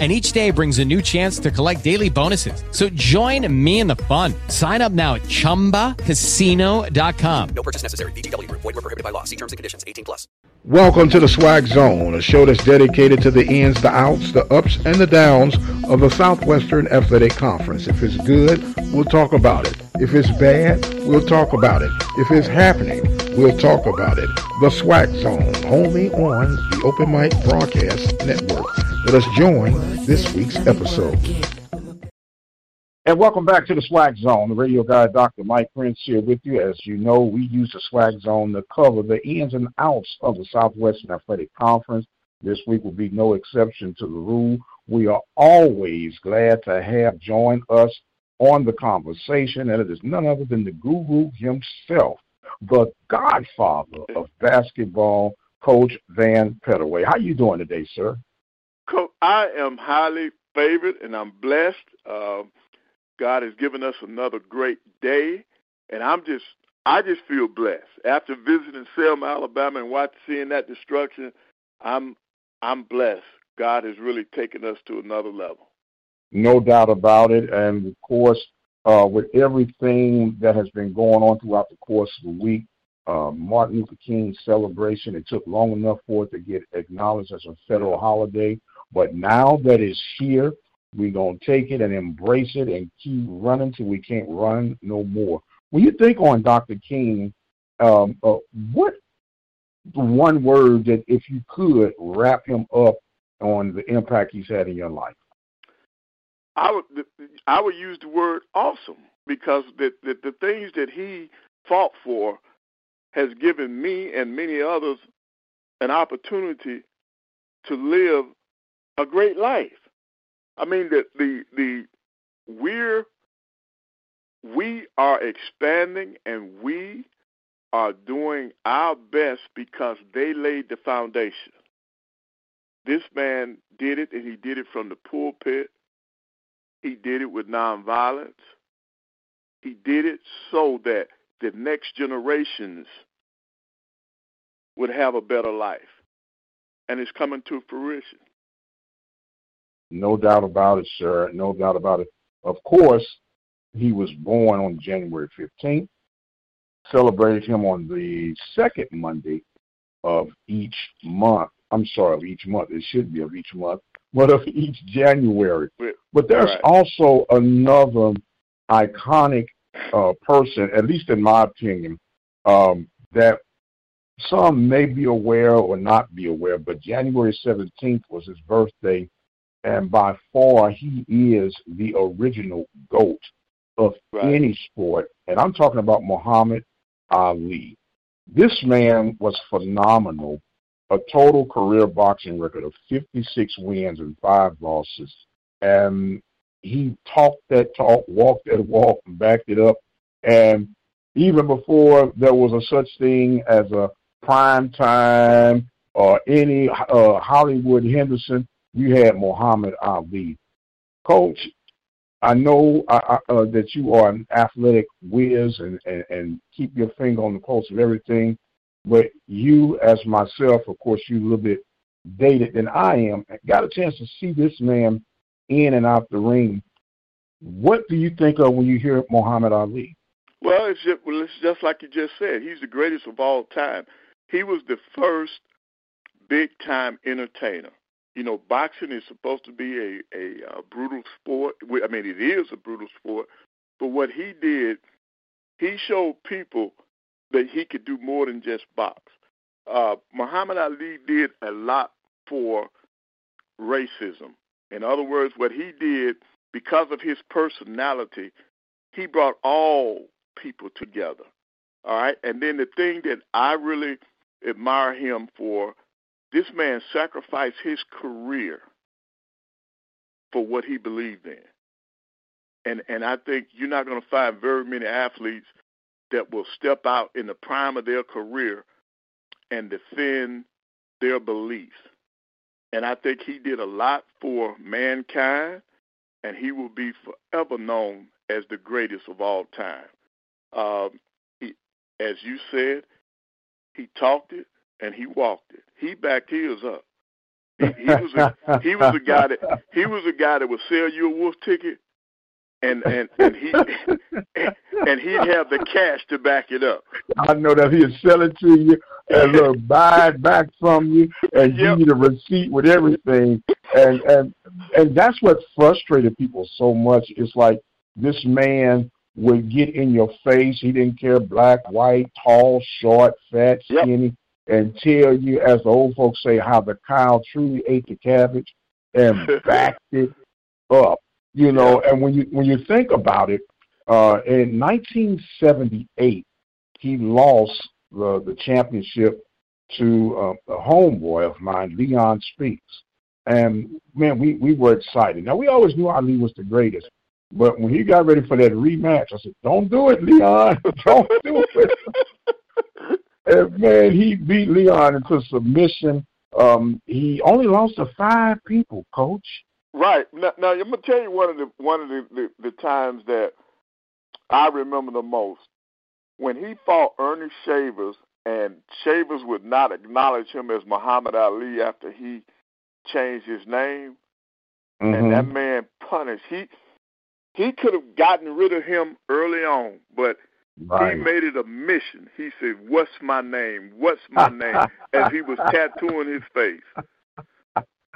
and each day brings a new chance to collect daily bonuses. So join me in the fun. Sign up now at ChumbaCasino.com. No purchase necessary. VGW. Void were prohibited by law. See terms and conditions. 18 plus. Welcome to the SWAC Zone, a show that's dedicated to the ins, the outs, the ups, and the downs of the Southwestern Athletic Conference. If it's good, we'll talk about it. If it's bad, we'll talk about it. If it's happening, we'll talk about it. The SWAC Zone, only on the Open Mic Broadcast Network. Let us join this week's episode. And welcome back to the SWAC Zone. The radio guy, Dr. Mike Prince, here with you. As you know, we use the SWAC Zone to cover the ins and outs of the Southwestern Athletic Conference. This week will be no exception to the rule. We are always glad to have join us on the conversation, and it is none other than the guru himself, the godfather of basketball, Coach Vann Pettaway. How you doing today, sir? Coach, I am highly favored and I'm blessed. Uh, God has given us another great day, and I'm just I just feel blessed after visiting Selma, Alabama, and watching seeing that destruction. I'm I'm blessed. God has really taken us to another level. No doubt about it, and of course, uh, with everything that has been going on throughout the course of the week, uh, Martin Luther King celebration. It took long enough for it to get acknowledged as a federal holiday. But now that it's here, we're going to take it and embrace it and keep running till we can't run no more. When you think on Dr. King, um, uh, what one word that if you could wrap him up on the impact he's had in your life? I would I would use the word awesome because the, the the things that he fought for has given me and many others an opportunity to live a great life. I mean that the the we're we are expanding and we are doing our best because they laid the foundation. This man did it and he did it from the pulpit. He did it with nonviolence. He did it so that the next generations would have a better life. And it's coming to fruition. No doubt about it, sir. No doubt about it. Of course, he was born on January 15th. Celebrated him on the second Monday of each month. I'm sorry, of each month. It should be of each month, but of each January. But there's right. also another iconic uh, person, at least in my opinion, um, that some may be aware or not be aware, but January 17th was his birthday, and by far he is the original GOAT of Right. any sport. And I'm talking about Muhammad Ali. This man was phenomenal. A total career boxing record of 56 wins and five losses. And he talked that talk, walked that walk, and backed it up. And even before there was a such thing as a prime time or any uh, Hollywood Henderson, you had Muhammad Ali. Coach, I know uh, that you are an athletic whiz and, and, and keep your finger on the pulse of everything, but you, as myself, of course, you a little bit dated than I am, got a chance to see this man in and out the ring. What do you think of when you hear Muhammad Ali? Well, it's just, well, it's just like you just said. He's the greatest of all time. He was the first big time entertainer. You know, boxing is supposed to be a, a, uh brutal sport. I mean, it is a brutal sport. But what he did, he showed people that he could do more than just box. Uh, Muhammad Ali did a lot for racism. In other words, what he did, because of his personality, he brought all people together. All right. And then the thing that I really admire him for, this man sacrificed his career for what he believed in. And and I think you're not going to find very many athletes that will step out in the prime of their career and defend their beliefs. And I think he did a lot for mankind, and he will be forever known as the greatest of all time. Um, he, as you said, he talked it and he walked it. He backed his up. He, he was a, he was a guy that he was a guy that would sell you a wolf ticket and and and he and he'd have the cash to back it up. I know that he'd sell it to you and look buy it back from you and Yep. give you the receipt with everything. And and and that's what frustrated people so much. It's like this man would get in your face. He didn't care black, white, tall, short, fat, Yep. skinny, and tell you, as the old folks say, how the cow truly ate the cabbage and backed it up. You know, and when you when you think about it, uh, in 1978, he lost the the championship to uh, a homeboy of mine, Leon Spinks. And man, we we were excited. Now we always knew Ali was the greatest, but when he got ready for that rematch, I said, "Don't do it, Leon. Don't do it." and man, he beat Leon into submission. Um, he only lost to five people, Coach. Right now, now I'm gonna tell you one of the one of the, the the times that I remember the most when he fought Ernie Shavers, and Shavers would not acknowledge him as Muhammad Ali after he changed his name, and Mhm. that man punished. He he could have gotten rid of him early on, but right. he made it a mission. He said, "What's my name? What's my name?" As he was tattooing his face.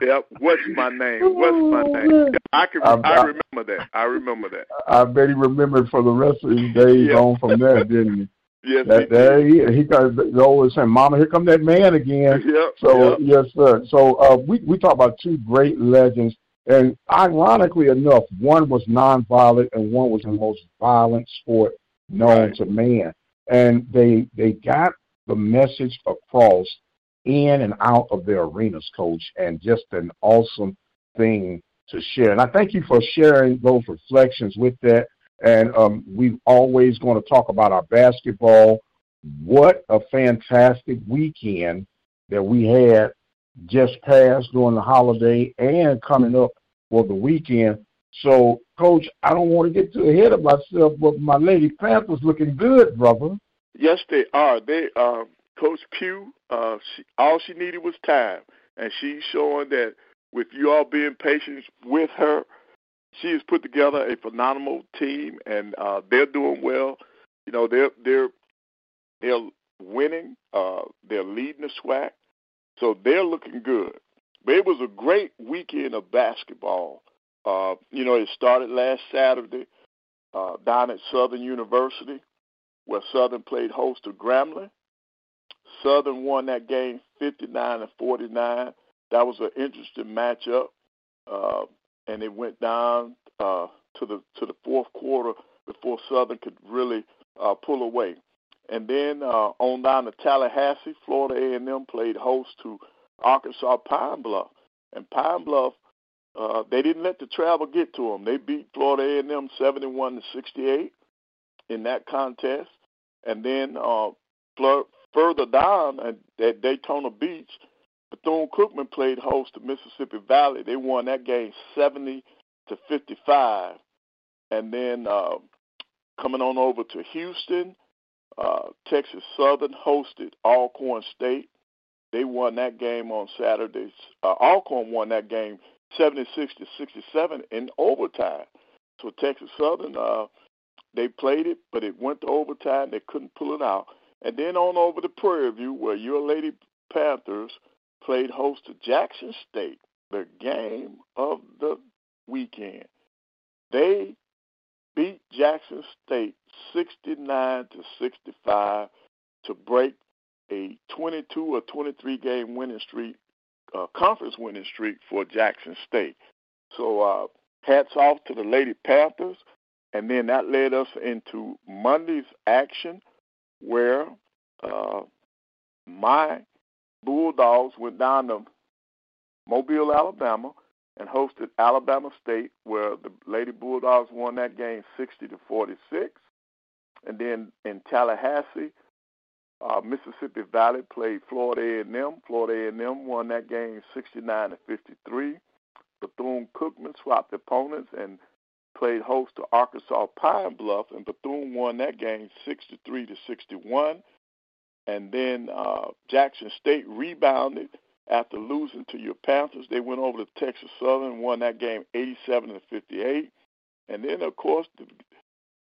Yep. What's my name? What's my name? I can. I'm- I I- remember that. I remember that. I bet he remembered for the rest of his days Yeah. on from there, didn't he? Yes. That he there he he got they always saying, "Mama, here come that man again." Yep. So yep. yes, sir. So uh, we we talk about two great legends, and ironically enough, one was nonviolent and one was the most violent sport known Right. to man. And they they got the message across in and out of their arenas, coach, and just an awesome thing to share. And I thank you for sharing those reflections with that. And um, we're always going to talk about our basketball. What a fantastic weekend that we had just passed during the holiday and coming up for the weekend. So, Coach, I don't want to get too ahead of myself, but my Lady Panthers looking good, brother. Yes, they are. They uh, Coach Pugh. Uh, she, all she needed was time, and she's showing that with you all being patient with her, she has put together a phenomenal team, and uh, they're doing well. You know, they're they're they're winning. Uh, they're leading the SWAC, so they're looking good. But it was a great weekend of basketball. Uh, you know, it started last Saturday uh, down at Southern University where Southern played host to Grambling. Southern won that game 59 and 49. That was an interesting matchup, uh, and it went down uh, to the to the fourth quarter before Southern could really uh, pull away. And then uh, on down to Tallahassee, Florida A&M played host to Arkansas Pine Bluff, and Pine Bluff uh, they didn't let the travel get to them. They beat Florida A&M 71 to 68 in that contest. And then uh, fl- further down at, at Daytona Beach, Bethune Cookman played host to Mississippi Valley. They won that game 70 to 55. And then uh, coming on over to Houston, uh, Texas Southern hosted Alcorn State. They won that game on Saturday. Uh, Alcorn won that game 76 to 67 in overtime. So Texas Southern, uh, they played it, but it went to overtime. They couldn't pull it out. And then on over to Prairie View, where your Lady Panthers played host to Jackson State, the game of the weekend. They beat Jackson State 69 to 65 to break a 22 or 23 game winning streak, uh, conference winning streak for Jackson State. So uh, hats off to the Lady Panthers. And then that led us into Monday's action where uh, my Bulldogs went down to Mobile, Alabama, and hosted Alabama State, where the Lady Bulldogs won that game 60 to 46. And then in Tallahassee, Uh, Mississippi Valley played Florida A&M. Florida A&M won that game 69 to 53. Bethune Cookman swapped opponents and played host to Arkansas Pine Bluff, and Bethune won that game 63 to 61. And then uh, Jackson State rebounded after losing to your Panthers. They went over to Texas Southern, won that game 87 to 58. And then, of course, the,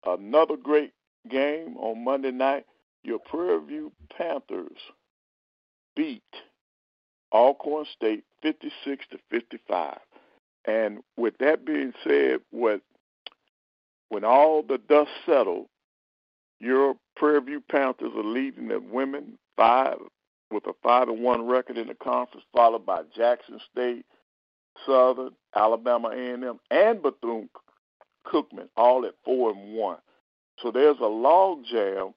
another great game on Monday night. Your Prairie View Panthers beat Alcorn State 56 to 55. And with that being said, what when all the dust settled, your Prairie View Panthers are leading the women five with a five and one record in the conference, followed by Jackson State, Southern, Alabama A&M, and Bethune Cookman, all at four and one. So there's a log jam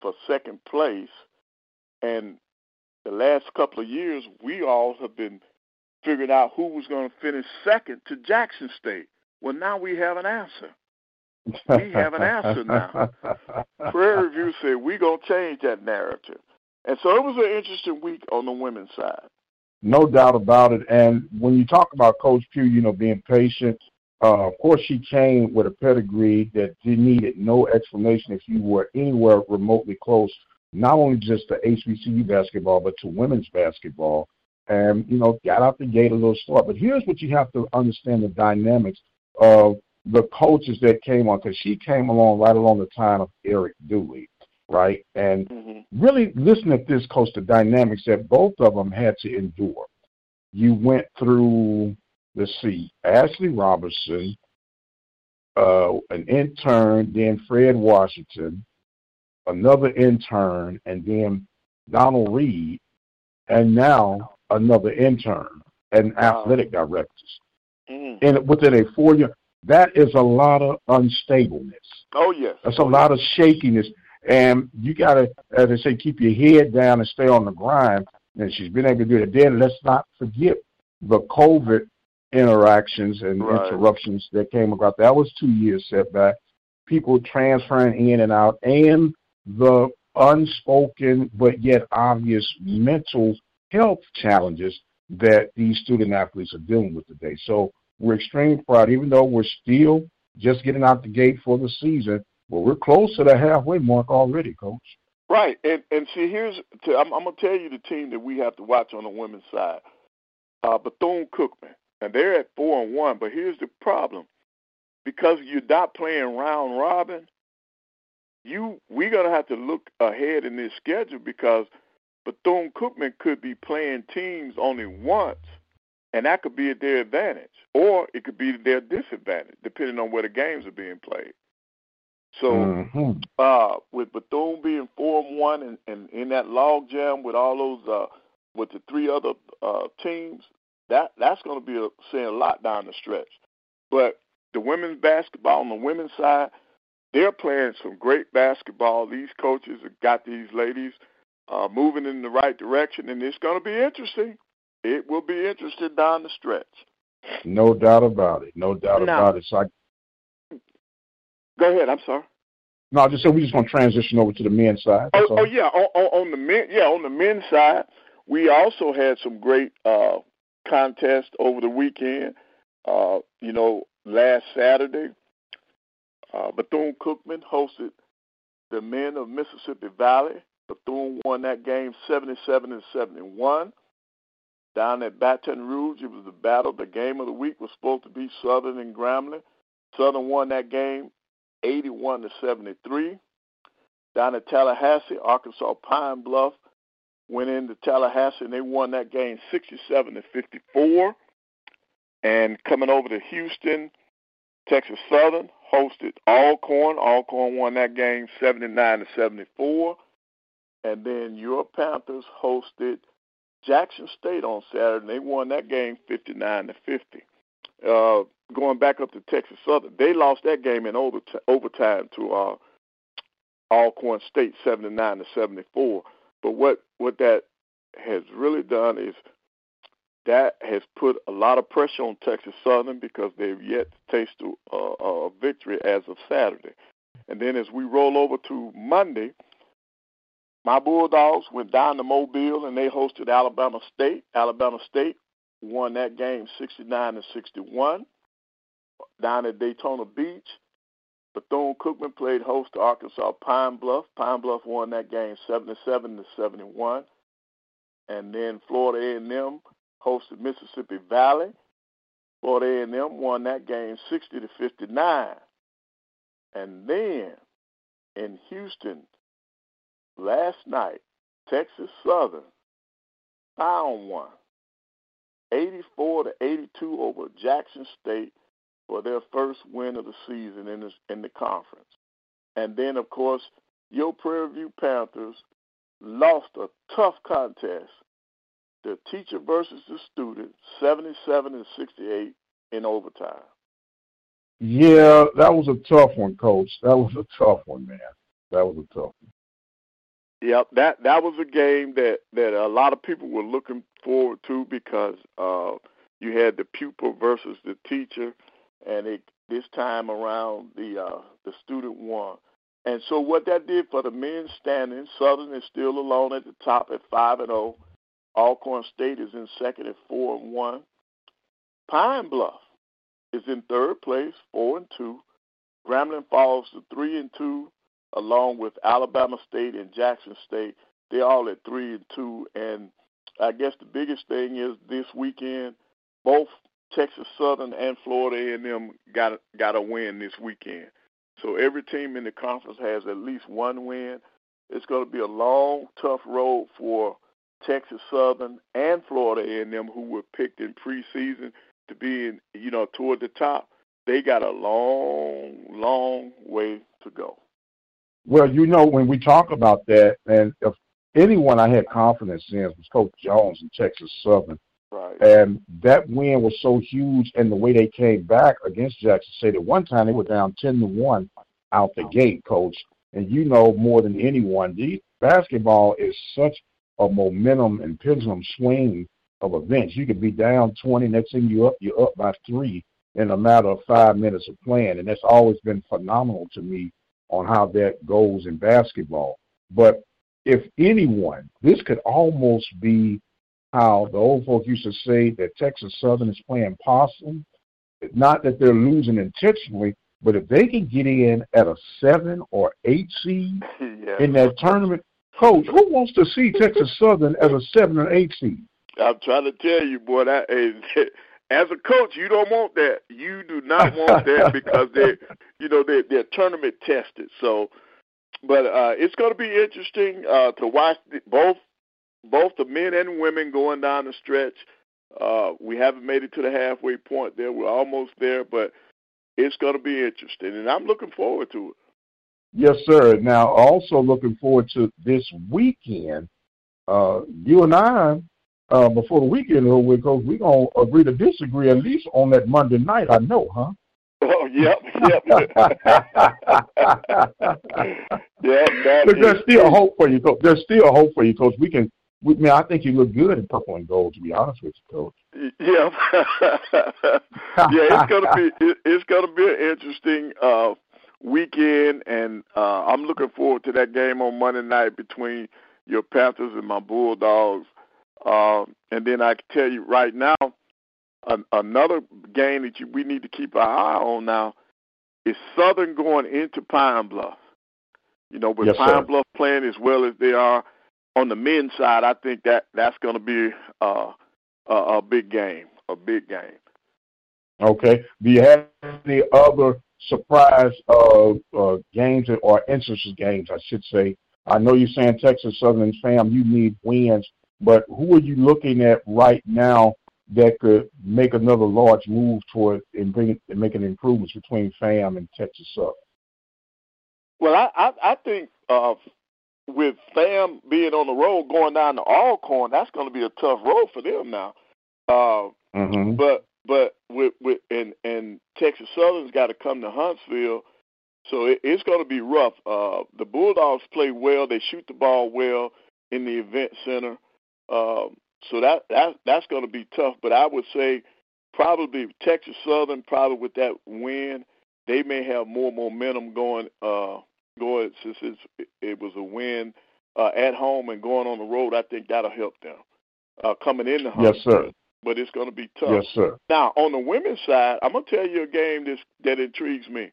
for second place, and the last couple of years we all have been figuring out who was going to finish second to Jackson State. Well, now we have an answer. We have an answer now. Prairie View said we're going to change that narrative. And so it was an interesting week on the women's side. No doubt about it. And when you talk about Coach Pugh, you know, being patient, uh, of course, she came with a pedigree that needed no explanation if you were anywhere remotely close, not only just to HBCU basketball, but to women's basketball. And, you know, got out the gate a little slow. But here's what you have to understand the dynamics of the coaches that came on, because she came along right along the time of Eric Dooley right? And mm-hmm. really listen at this coach, the dynamics that both of them had to endure. You went through, let's see, Ashley Robinson, uh, an intern, then Fred Washington, another intern, and then Donald Reed, and now another intern and athletic directors. Mm. And within a four year, that is a lot of unstableness. Oh yes, that's a oh, lot of shakiness. And you got to, as I say, keep your head down and stay on the grind. And she's been able to do it. Then let's not forget the COVID interactions and right. interruptions that came about. That was two years setback. People transferring in and out, and the unspoken but yet obvious mental health challenges that these student athletes are dealing with today. So we're extremely proud, even though we're still just getting out the gate for the season. Well, we're close to the halfway mark already, Coach. Right, and and see, here's to, I'm, I'm gonna tell you the team that we have to watch on the women's side. Uh, Bethune Cookman, and they're at four and one. But here's the problem: because you're not playing round robin, you we're gonna have to look ahead in this schedule because Bethune Cookman could be playing teams only once, and that could be at their advantage, or it could be their disadvantage, depending on where the games are being played. So mm-hmm. uh, with Bethune being four and one, and, and in that log jam with all those uh, with the three other uh, teams, that that's going to be a, saying a lot down the stretch. But the women's basketball on the women's side, they're playing some great basketball. These coaches have got these ladies uh, moving in the right direction, and it's going to be interesting. It will be interesting down the stretch. No doubt about it. No doubt about it. So I, Go ahead. I'm sorry. No, I just said we're just want to transition over to the men's side. Oh, oh, yeah, on, on, on, the men, yeah, on the men's side, we also had some great uh, contests over the weekend. Uh, you know, last Saturday, uh, Bethune Cookman hosted the men of Mississippi Valley. Bethune won that game 77 and 71. Down at Baton Rouge, it was the battle. The game of the week was supposed to be Southern and Grambling. Southern won that game 81 to 73. Down at Tallahassee, Arkansas Pine Bluff went into Tallahassee and they won that game 67 to 54. And coming over to Houston, Texas Southern hosted Alcorn. Alcorn won that game 79 to 74. And then your Panthers hosted Jackson State on Saturday. They won that game 59 to 50. Uh, going back up to Texas Southern, they lost that game in overtime to uh, Alcorn State, seventy nine to seventy four. But what what that has really done is that has put a lot of pressure on Texas Southern because they've yet to taste a, a victory as of Saturday. And then as we roll over to Monday, my Bulldogs went down to Mobile and they hosted Alabama State. Alabama State won that game 69 to 61. Down at Daytona Beach, Bethune Cookman played host to Arkansas Pine Bluff. Pine Bluff won that game 77 to 71. And then Florida A&M hosted Mississippi Valley. Florida A&M won that game 60 to 59. And then in Houston last night, Texas Southern found one, 84 to 82 over Jackson State for their first win of the season in the, in the conference. And then, of course, your Prairie View Panthers lost a tough contest. The teacher versus the student, 77 and 68 in overtime. Yeah, that was a tough one, Coach. That was a tough one, man. That was a tough one. Yep, that that was a game that that a lot of people were looking forward to because uh, you had the pupil versus the teacher, and it this time around the uh, the student won. And so what that did for the men's standing, Southern is still alone at the top at five and zero. Oh. Alcorn State is in second at four and one. Pine Bluff is in third place, four and two. Grambling falls to three and two, along with Alabama State and Jackson State. They're all at three and two. And I guess the biggest thing is this weekend, both Texas Southern and Florida A&M got got a win this weekend. So every team in the conference has at least one win. It's going to be a long, tough road for Texas Southern and Florida A&M, who were picked in preseason to be in, you know, toward the top. They got a long, long way to go. Well, you know, when we talk about that, and if anyone I had confidence in was Coach Jones in Texas Southern. Right. And that win was so huge, and the way they came back against Jackson State. At one time, they were down ten to one out the gate, Coach. And you know more than anyone, the basketball is such a momentum and pendulum swing of events. You could be down twenty, next thing you up, you're up by three in a matter of five minutes of playing, and that's always been phenomenal to me on how that goes in basketball. But if anyone, this could almost be how the old folk used to say that Texas Southern is playing possum. Not that they're losing intentionally, but if they can get in at a seven or eight seed yeah. in that tournament, coach, who wants to see Texas Southern as a seven or eight seed? I'm trying to tell you, boy, that as a coach, you don't want that. You do not want that because they, you know, they're, they're tournament tested. So, but uh, it's going to be interesting uh, to watch the, both both the men and women going down the stretch. Uh, we haven't made it to the halfway point there. We're almost there, but it's going to be interesting, and I'm looking forward to it. Yes, sir. Now, also looking forward to this weekend. Uh, you and I uh, before the weekend is over because we're going to agree to disagree at least on that Monday night, I know, huh? Oh, yep, yep. yeah, Look, there's still hope for you, coach. There's still hope for you, coach. We can, we, man, I think you look good in purple and gold, to be honest with you, coach. Yeah, yeah, it's gonna be it, it's gonna be an interesting uh, weekend, and uh, I'm looking forward to that game on Monday night between your Panthers and my Bulldogs. Uh, and then I can tell you right now, an, another game that you, we need to keep our eye on now is Southern going into Pine Bluff. You know, with yes, Pine sir. Bluff playing as well as they are on the men's side, I think that that's going to be uh, a, a big game, a big game. Okay. Do you have any other surprise uh, uh, games or instances games, I should say? I know you're saying Texas Southern fam, you need wins but who are you looking at right now that could make another large move toward and bring and making improvements between FAM and Texas Southern? Well, I I, I think uh, with FAM being on the road going down to Alcorn, that's going to be a tough road for them now. Uh, mm-hmm. But but with with and and Texas Southern's got to come to Huntsville, so it, it's going to be rough. Uh, the Bulldogs play well; they shoot the ball well in the event center. Um, so that that that's going to be tough. But I would say probably Texas Southern, probably with that win, they may have more momentum going uh, going since it's, it was a win uh, at home and going on the road, I think that'll help them uh, coming in the Yes, sir. But it's going to be tough. Yes, sir. Now, on the women's side, I'm going to tell you a game that's, that intrigues me.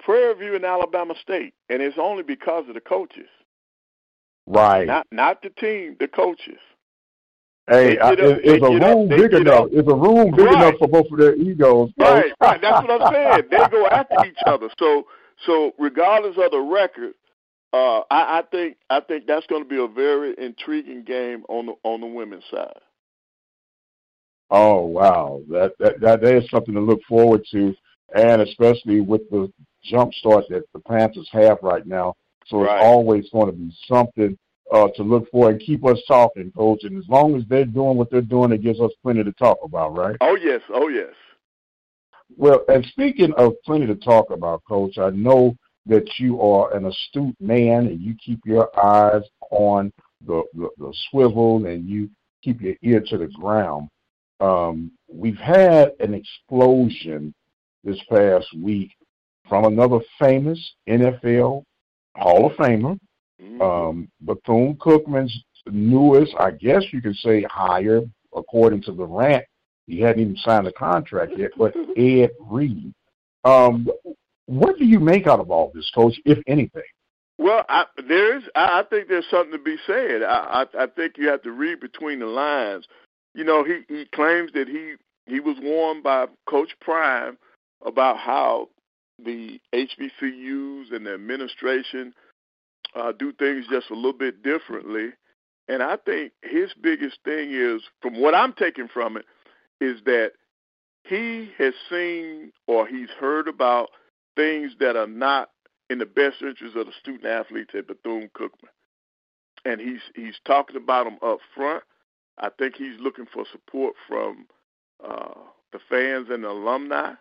Prairie View and Alabama State, and it's only because of the coaches. Right. Not not the team, the coaches. Hey, I, up- is, is a get up- room big enough? up. Is a room big Right. enough for both of their egos? Right, right. That's what I'm saying. They go after each other. So so regardless of the record, uh, I, I think I think that's going to be a very intriguing game on the on the women's side. Oh wow, that that that is something to look forward to, and especially with the jump start that the Panthers have right now. So Right. it's always going to be something uh, to look for and keep us talking, coach. And as long as they're doing what they're doing, it gives us plenty to talk about, right? Oh yes, oh yes. Well, and speaking of plenty to talk about, Coach, I know that you are an astute man and you keep your eyes on the, the, the swivel and you keep your ear to the ground. Um, we've had an explosion this past week from another famous NFL Hall of Famer, Mhm. um, Bethune Cookman's newest, I guess you could say, hire, according to the rant. He hadn't even signed a contract yet, but Ed Reed. Um, what do you make out of all this, Coach, if anything? Well, I, there is. I, I think there's something to be said. I, I, I think you have to read between the lines. You know, he he claims that he he was warned by Coach Prime about how the HBCUs and the administration uh, do things just a little bit differently. And I think his biggest thing is, from what I'm taking from it, is that he has seen or he's heard about things that are not in the best interest of the student athletes at Bethune Cookman, and he's he's talking about them up front. I think he's looking for support from uh, the fans and the alumni,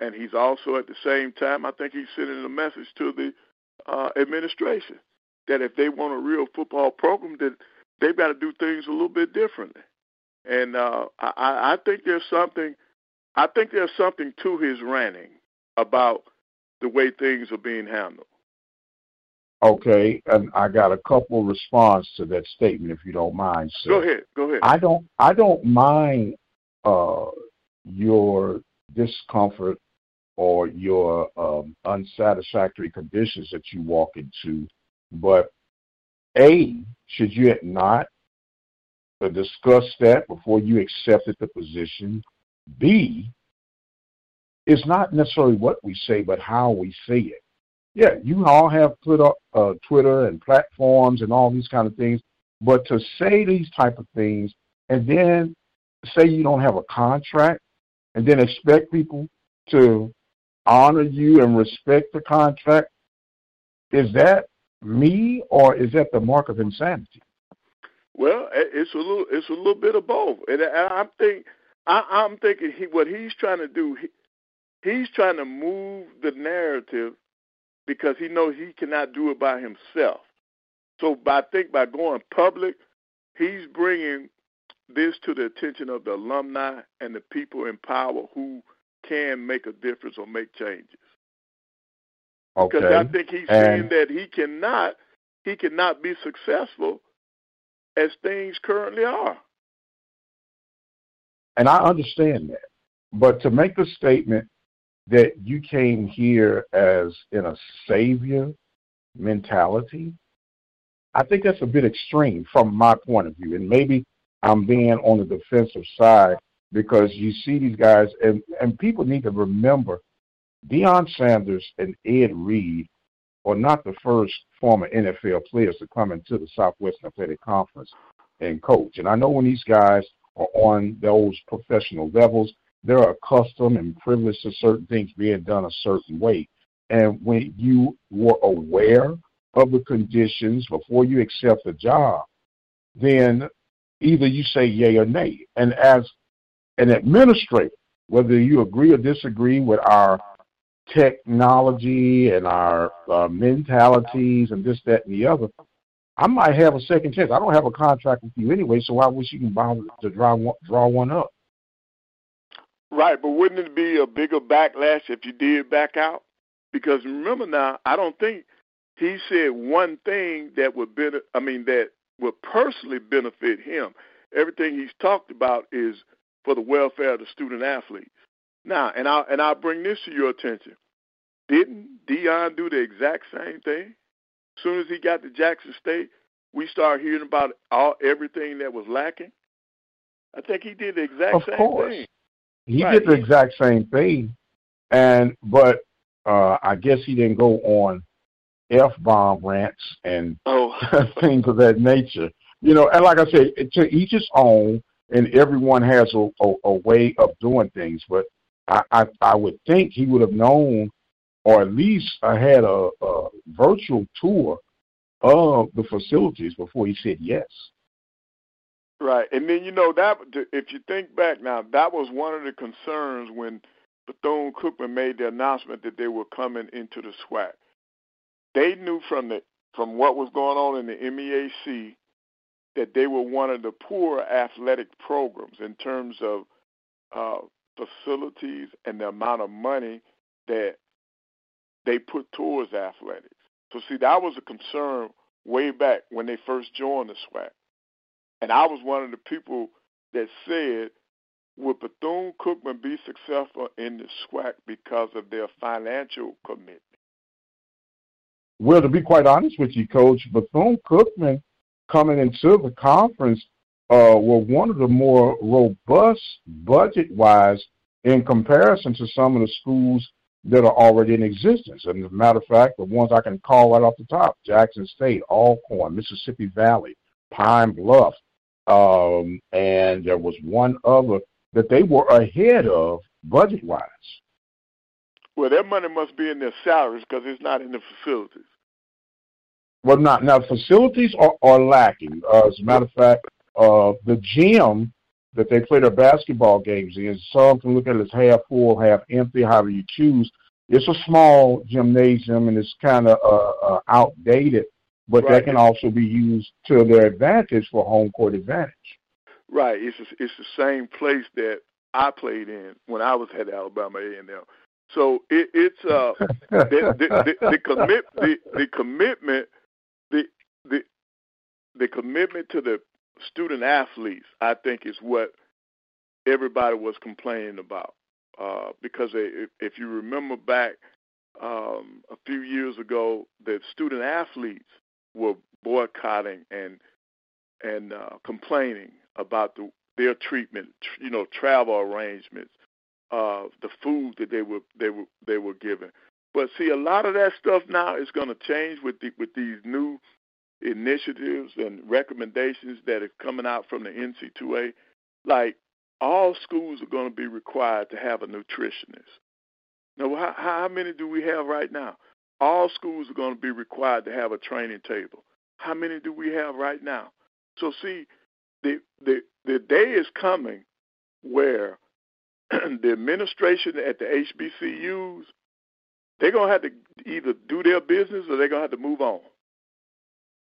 and he's also at the same time I think he's sending a message to the uh, administration that if they want a real football program, that they've got to do things a little bit differently. And uh, I, I think there's something, I think there's something to his ranting about the way things are being handled. Okay, and I got a couple response to that statement, if you don't mind, sir. Go ahead, go ahead. I don't I don't mind uh, your discomfort or your um, unsatisfactory conditions that you walk into, but a should you not uh, discuss that before you accepted the position? B it's not necessarily what we say, but how we say it. Yeah, you all have Twitter, uh, Twitter and platforms and all these kind of things, but to say these type of things and then say you don't have a contract and then expect people to honor you and respect the contract, is that me or is that the mark of insanity? Well, it's a little, it's a little bit of both, and I'm think, I, I'm thinking he, what he's trying to do, he, he's trying to move the narrative because he knows he cannot do it by himself. So, by I think by going public, he's bringing this to the attention of the alumni and the people in power who can make a difference or make changes. Because I think he's And- saying that he cannot, he cannot be successful as things currently are. And I understand that. But to make the statement that you came here as in a savior mentality, I think that's a bit extreme from my point of view. And maybe I'm being on the defensive side because you see these guys, and, and people need to remember Deion Sanders and Ed Reed are not the first former NFL players to come into the Southwestern Athletic Conference and coach. And I know when these guys are on those professional levels, they're accustomed and privileged to certain things being done a certain way. And when you were aware of the conditions before you accept the job, then either you say yay or nay. And as an administrator, whether you agree or disagree with our technology and our uh, mentalities and this, that, and the other, I might have a second chance. I don't have a contract with you anyway, so I wish you can bother to draw one, draw one up. Right, but wouldn't it be a bigger backlash if you did back out? Because remember now, I don't think he said one thing that would benefit, I mean, that would personally benefit him. Everything he's talked about is for the welfare of the student athletes. Now, and I'll, and I'll bring this to your attention. Didn't Deion do the exact same thing? As soon as he got to Jackson State, we started hearing about all everything that was lacking. I think he did the exact of same course. thing. He Right. did the exact same thing, and but uh, I guess he didn't go on f bomb rants and Oh, things of that nature. You know, and like I said, to each his own, and everyone has a, a, a way of doing things. But I, I, I would think he would have known, or at least uh, had a, a virtual tour of the facilities before he said yes. Right, and then you know that if you think back now, that was one of the concerns when Bethune Cookman made the announcement that they were coming into the SWAC. They knew from the from what was going on in the MEAC that they were one of the poor athletic programs in terms of uh, facilities and the amount of money that they put towards athletics. So see, that was a concern way back when they first joined the SWAC. And I was one of the people that said, would Bethune Cookman be successful in the SWAC because of their financial commitment? Well, to be quite honest with you, Coach, Bethune Cookman coming into the conference uh, were one of the more robust budget wise in comparison to some of the schools that are already in existence. And as a matter of fact, the ones I can call right off the top Jackson State, Alcorn, Mississippi Valley, Pine Bluff, um, and there was one other that they were ahead of budget wise. Well, their money must be in their salaries because it's not in the facilities. Well, not now. Facilities are, are lacking. Uh, as a matter of fact, uh, the gym that they play their basketball games in, some can look at it as half full, half empty, however you choose. It's a small gymnasium and it's kind of uh, uh, outdated, but Right. that can also be used to their advantage for home court advantage. Right. It's it's the same place that I played in when I was at Alabama A and M. So it, it's uh the the, the, the commit the, the commitment the the commitment to the student athletes I think is what everybody was complaining about uh, because they, if, if you remember back um, a few years ago the student athletes were boycotting and and uh, complaining about the, their treatment tr- you know travel arrangements uh, the food that they were they were they were given. But see, a lot of that stuff now is going to change with the, with these new initiatives and recommendations that are coming out from the NC2A. Like all schools are going to be required to have a nutritionist. Now, how, how many do we have right now? All schools are going to be required to have a training table. How many do we have right now? So see, the the the day is coming where the administration at the HBCUs they're gonna have to either do their business or they're gonna have to move on.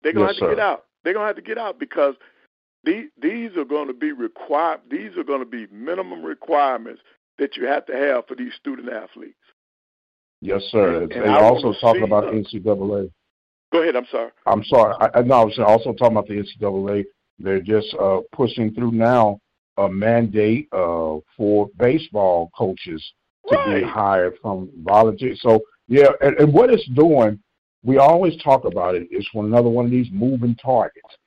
They're gonna Yes, have to sir. get out. They're gonna have to get out because these these are going to be required. These are going to be minimum requirements that you have to have for these student athletes. Yes, sir. And- They and also talking about NCAA. Go ahead. I'm sorry. I'm sorry. I, no, I was also talking about the NCAA. They're just uh, pushing through now a mandate uh, for baseball coaches to be hired from volunteers. So yeah, and, and what it's doing, we always talk about it. It's one another one of these moving targets.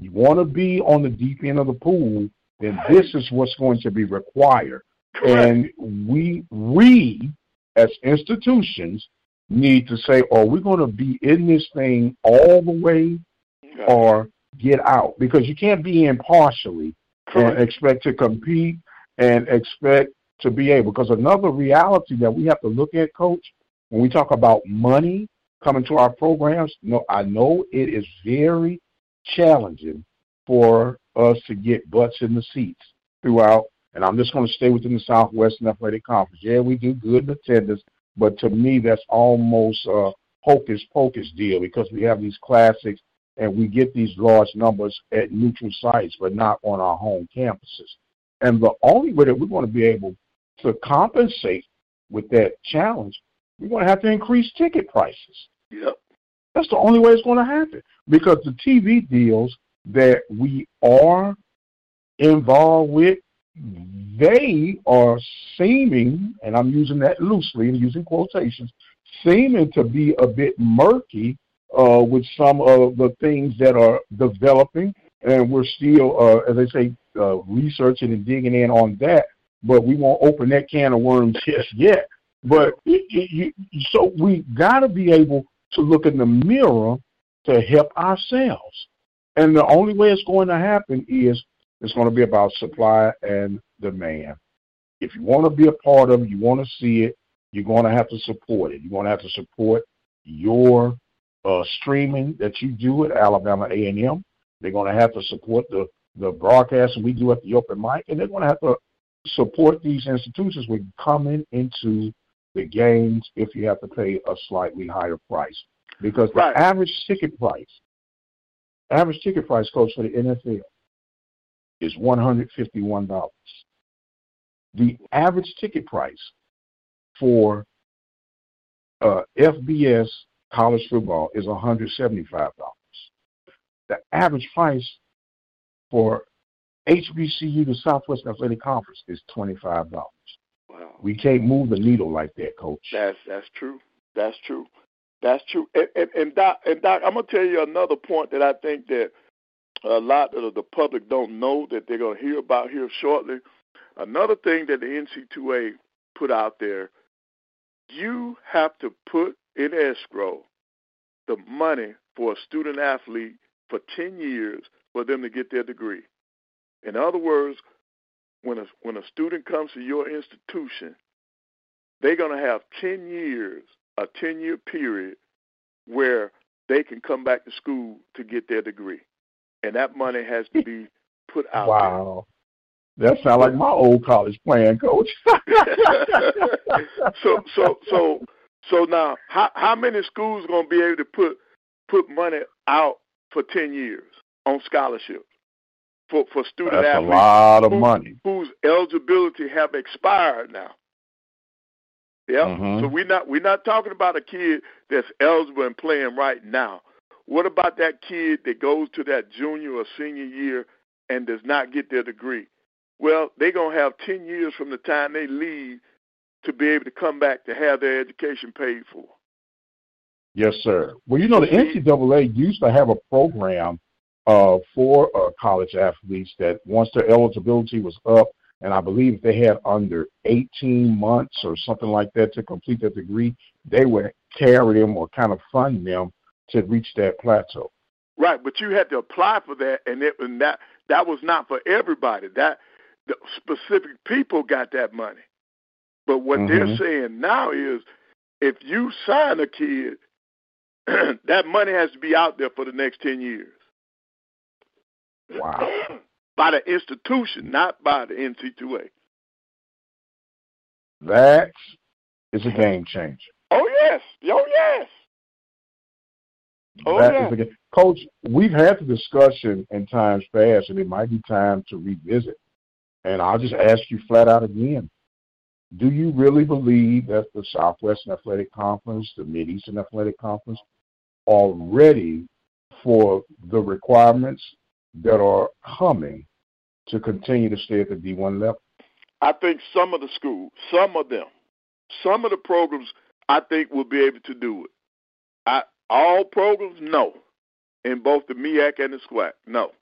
You want to be on the deep end of the pool, then this is what's going to be required. Correct. And we we as institutions need to say, are we going to be in this thing all the way Yeah. or get out? Because you can't be in partially and expect to compete and expect to be able. Because another reality that we have to look at, Coach, when we talk about money coming to our programs, no, I know it is very challenging for us to get butts in the seats throughout. And I'm just going to stay within the Southwestern Athletic Conference. Yeah, we do good in attendance, but to me, that's almost a hocus pocus deal because we have these classics and we get these large numbers at neutral sites, but not on our home campuses. And the only way that we're going to be able to compensate with that challenge, we're going to have to increase ticket prices. Yep. That's the only way it's going to happen because the TV deals that we are involved with, they are seeming, and I'm using that loosely and using quotations, seeming to be a bit murky uh, with some of the things that are developing, and we're still, uh, as I say, uh, researching and digging in on that. But we won't open that can of worms just yet. But it, it, it, so we got to be able to look in the mirror to help ourselves. And the only way it's going to happen is it's going to be about supply and demand. If you want to be a part of it, you want to see it, you're going to have to support it. You're going to have to support your uh, streaming that you do at Alabama A&M. They're going to have to support the the broadcast we do at the open mic, and they're going to have to support these institutions with coming into the games if you have to pay a slightly higher price. Because the Right. average ticket price, average ticket price, coach, for the NFL is one hundred fifty-one dollars. The average ticket price for uh, FBS college football is one hundred seventy-five dollars. The average price for HBCU, the Southwest Athletic Conference, is twenty-five dollars. Wow. We can't move the needle like that, Coach. That's that's true. That's true. That's true. And, and, and Doc, and Doc, I'm gonna tell you another point that I think that a lot of the public don't know that they're gonna hear about here shortly. Another thing that the NC2A put out there, you have to put in escrow the money for a student athlete for 10 years for them to get their degree. In other words, when a when a student comes to your institution, they're going to have 10 years, a 10 year period where they can come back to school to get their degree. And that money has to be put out Wow. That sounds like my old college plan, Coach. so so so so now how how many schools going to be able to put put money out for 10 years on scholarships for for student That's a athletes lot of who- money. whose eligibility have expired now. Yeah. Mhm. So we're not we're not talking about a kid that's eligible and playing right now. What about that kid that goes to that junior or senior year and does not get their degree? Well, they're gonna have ten years from the time they leave to be able to come back to have their education paid for. Yes, sir. Well, you know, the NCAA used to have a program uh, for uh, college athletes that once their eligibility was up, and I believe they had under 18 months or something like that to complete their degree, they would carry them or kind of fund them to reach that plateau. Right, but you had to apply for that, and it and that that was not for everybody. That the specific people got that money. But what they're Mhm. saying now is, if you sign a kid, that money has to be out there for the next ten years Wow. by the institution, not by the NC2A. That is a game changer. Oh yes, oh yes. Oh, That yeah. is a ga- Coach, we've had the discussion in times past, and it might be time to revisit. And I'll just ask you flat out again. Do you really believe that the Southwestern Athletic Conference, the Mid-Eastern Athletic Conference, are ready for the requirements that are coming to continue to stay at the D1 level? I think some of the schools, some of them, some of the programs, I think will be able to do it. I, all programs, no. In both the MEAC and the SWAC, no.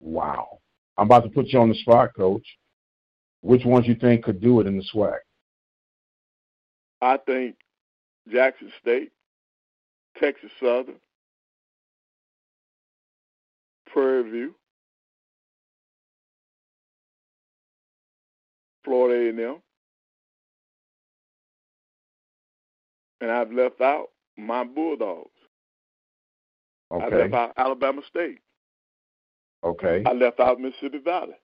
Wow. I'm about to put you on the spot, Coach. Which ones you think could do it in the SWAC? I think Jackson State, Texas Southern, Prairie View, Florida A&M, and I've left out my Bulldogs. Okay. I left out Alabama State. Okay. I left out Mississippi Valley.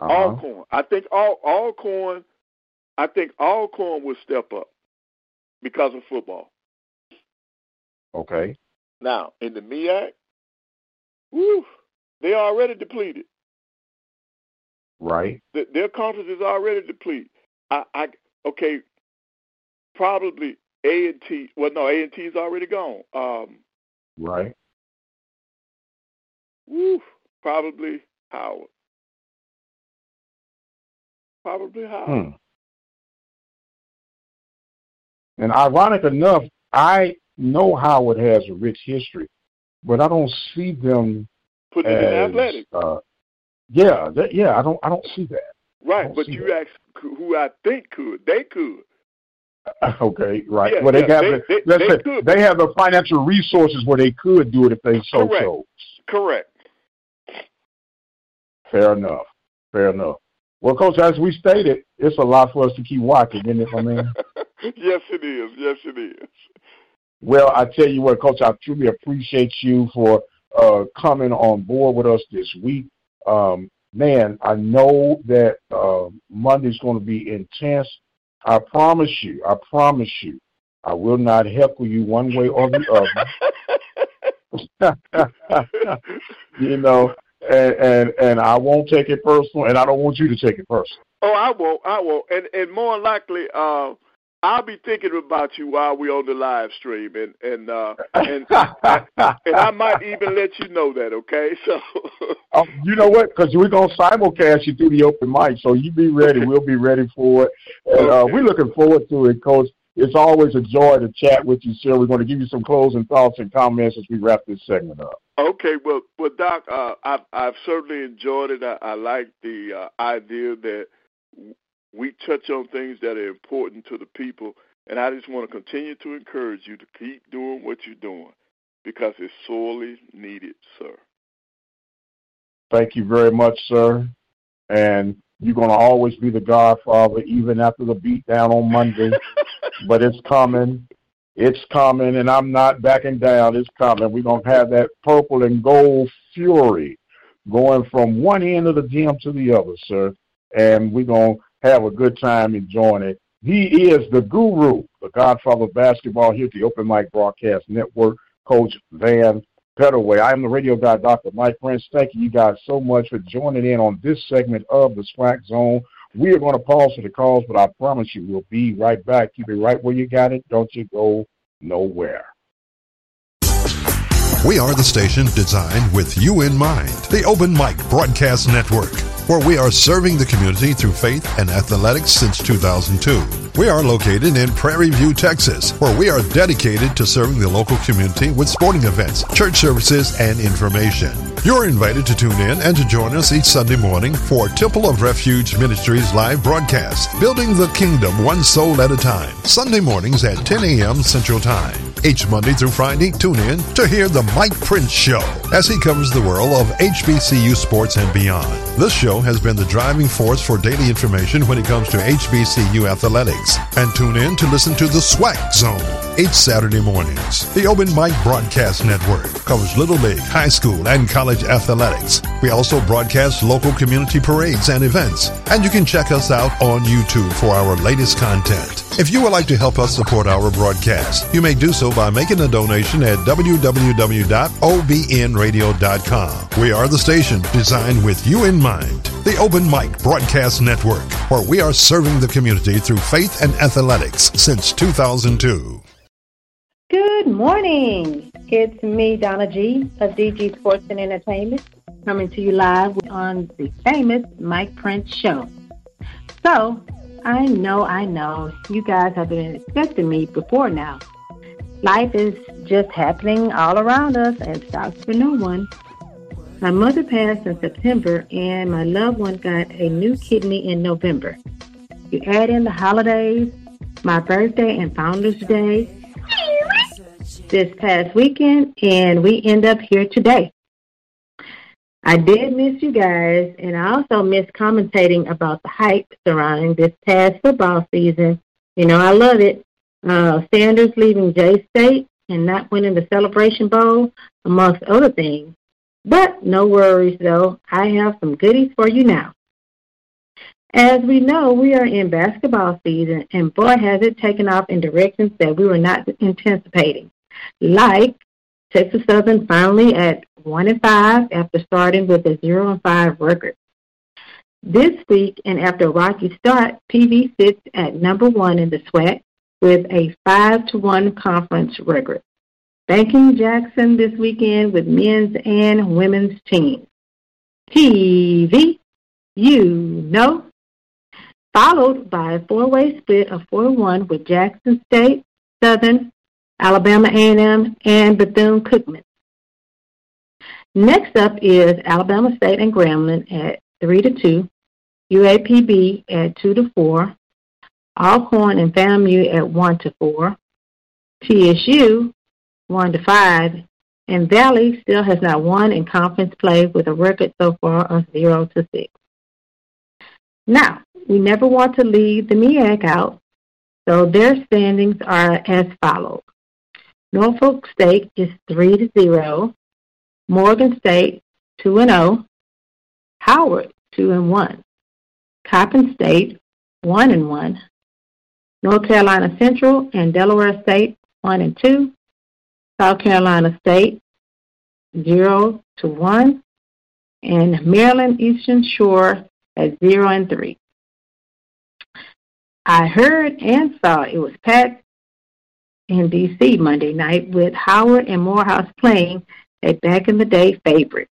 Uh-huh. Alcorn. I think all Alcorn. I think Alcorn will step up because of football. Okay. Now in the MEAC, woo, they already depleted. Right. The, their conference is already depleted. I, I okay, probably A and T. Well, no, A and T is already gone. Um, right. Woo, probably Howard. Probably Howard. Hmm. And ironic enough, I know Howard has a rich history, but I don't see them putting as, it in athletics. Uh, yeah, that, yeah, I don't, I don't see that. Right, but you ask who I think could. They could. Okay, right. Yeah, well, they yeah, have they, the, they, they, they, could. they have the financial resources where they could do it if they so Correct. chose. Correct. Fair enough. Fair enough. Well, Coach, as we stated, it's a lot for us to keep watching, isn't it, my man? yes, it is. Yes, it is. Well, I tell you what, Coach, I truly appreciate you for uh, coming on board with us this week. Um, man, I know that uh, Monday's going to be intense. I promise you, I promise you, I will not heckle you one way or the other. you know, and, and and I won't take it personal, and I don't want you to take it personal. Oh, I won't. I won't. And and more likely, uh, I'll be thinking about you while we're on the live stream, and and uh, and and I might even let you know that. Okay, so. oh, you know what? Because we're gonna simulcast you through the open mic, so you be ready. Okay. We'll be ready for it, and uh, we're looking forward to it, Coach. It's always a joy to chat with you, sir. We're going to give you some closing thoughts and comments as we wrap this segment up. Okay, well, well, Doc, uh, I've I've certainly enjoyed it. I, I like the uh, idea that we touch on things that are important to the people, and I just want to continue to encourage you to keep doing what you're doing because it's sorely needed, sir. Thank you very much, sir. And you're going to always be the Godfather, even after the beatdown on Monday. but it's coming. It's coming, and I'm not backing down. It's coming. We're going to have that purple and gold fury going from one end of the gym to the other, sir. And we're going to have a good time enjoying it. He is the guru, the godfather of basketball here at the Open Mic Broadcast Network, Coach Vann Pettaway. I am the radio guy, Dr. Mike Prince. Thank you guys so much for joining in on this segment of the SWAC Zone. We are going to pause for the calls, but I promise you we'll be right back. Keep it right where you got it. Don't you go nowhere. We are the station designed with you in mind. The Open Mic Broadcast Network, where we are serving the community through faith and athletics since 2002. We are located in Prairie View, Texas, where we are dedicated to serving the local community with sporting events, church services, and information. You're invited to tune in and to join us each Sunday morning for Temple of Refuge Ministries live broadcast, Building the Kingdom One Soul at a Time, Sunday mornings at 10 a.m. Central Time. Each Monday through Friday, tune in to hear the Mike Prince Show as he covers the world of HBCU sports and beyond. This show has been the driving force for daily information when it comes to HBCU athletics. And tune in to listen to the SWAC Zone each Saturday mornings. The Open Mic Broadcast Network covers Little League, high school, and college athletics. We also broadcast local community parades and events. And you can check us out on YouTube for our latest content. If you would like to help us support our broadcast, you may do so by making a donation at www.obnradio.com. We are the station designed with you in mind. The Open Mic Broadcast Network, where we are serving the community through faith and athletics since 2002. Good morning. It's me, Donna G of DG Sports and Entertainment, coming to you live on the famous Mike Prince Show. So, I know, I know, you guys have been expecting me before now. Life is just happening all around us and stops for no one. My mother passed in September, and my loved one got a new kidney in November. You add in the holidays, my birthday, and Founders Day, this past weekend, and we end up here today. I did miss you guys, and I also miss commentating about the hype surrounding this past football season. You know, I love it. Uh, Sanders leaving J State and not winning the Celebration Bowl, amongst other things. But no worries, though. I have some goodies for you now. As we know, we are in basketball season, and boy, has it taken off in directions that we were not anticipating. Like Texas Southern finally at one and five after starting with a zero and five record. This week, and after a rocky start, PV sits at number one in the SWAC with a 5 to 1 conference record, banking Jackson this weekend with men's and women's teams. TV, you know, followed by a four-way split of 4-1 with Jackson State, Southern, Alabama A&M, and Bethune-Cookman. Next up is Alabama State and Grambling at 3 to 2, UAPB at 2 to 4, Alcorn and FAMU at 1 to 4, TSU 1 to 5, and Valley still has not won in conference play with a record so far of 0 to 6. Now, we never want to leave the MEAC out, so their standings are as follows. Norfolk State is 3 to 0, Morgan State 2 and 0, Howard 2 and 1, Coppin State 1 and 1, North Carolina Central and Delaware State 1 and 2, South Carolina State 0 to 1, and Maryland Eastern Shore at 0 and 3. I heard and saw it was packed in D.C. Monday night with Howard and Morehouse playing a back in the day favorite.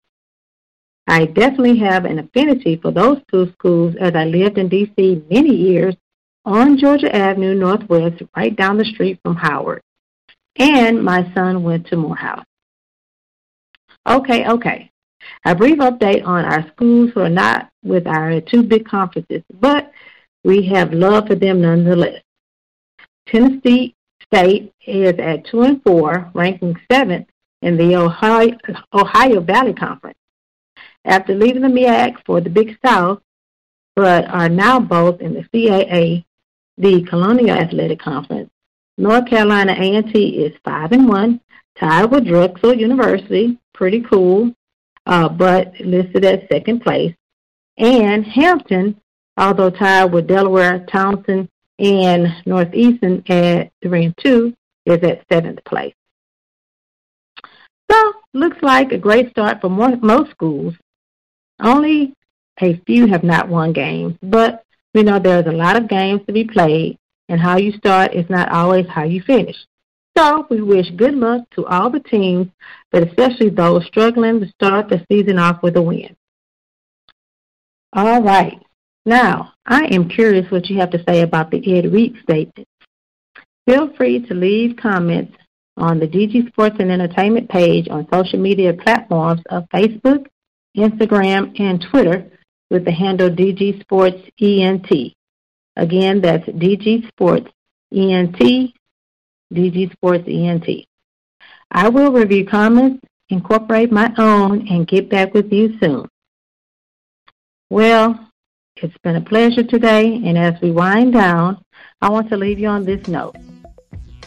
I definitely have an affinity for those two schools as I lived in D.C. many years on Georgia Avenue Northwest, right down the street from Howard. And my son went to Morehouse. Okay, okay. A brief update on our schools who are not with our two big conferences, but we have love for them nonetheless. Tennessee State is at 2 and 4, ranking 7th in the Ohio, Ohio Valley Conference. After leaving the MEAC for the Big South, but are now both in the CAA, the Colonial Athletic Conference. North Carolina A&T is 5 and 1, tied with Drexel University, pretty cool, uh, but listed at second place. And Hampton, although tied with Delaware, Towson, and Northeastern at 3 and 2, is at seventh place. So, looks like a great start for more, most schools. Only a few have not won games, but we know there's a lot of games to be played, and how you start is not always how you finish. So, we wish good luck to all the teams, but especially those struggling to start the season off with a win. All right. Now, I am curious what you have to say about the Ed Reed statement. Feel free to leave comments on the DG Sports and Entertainment page on social media platforms of Facebook, Instagram, and Twitter with the handle DG Sports ENT. Again, that's DG Sports ENT, DG Sports ENT. I will review comments, incorporate my own, and get back with you soon. Well, it's been a pleasure today, and as we wind down, I want to leave you on this note.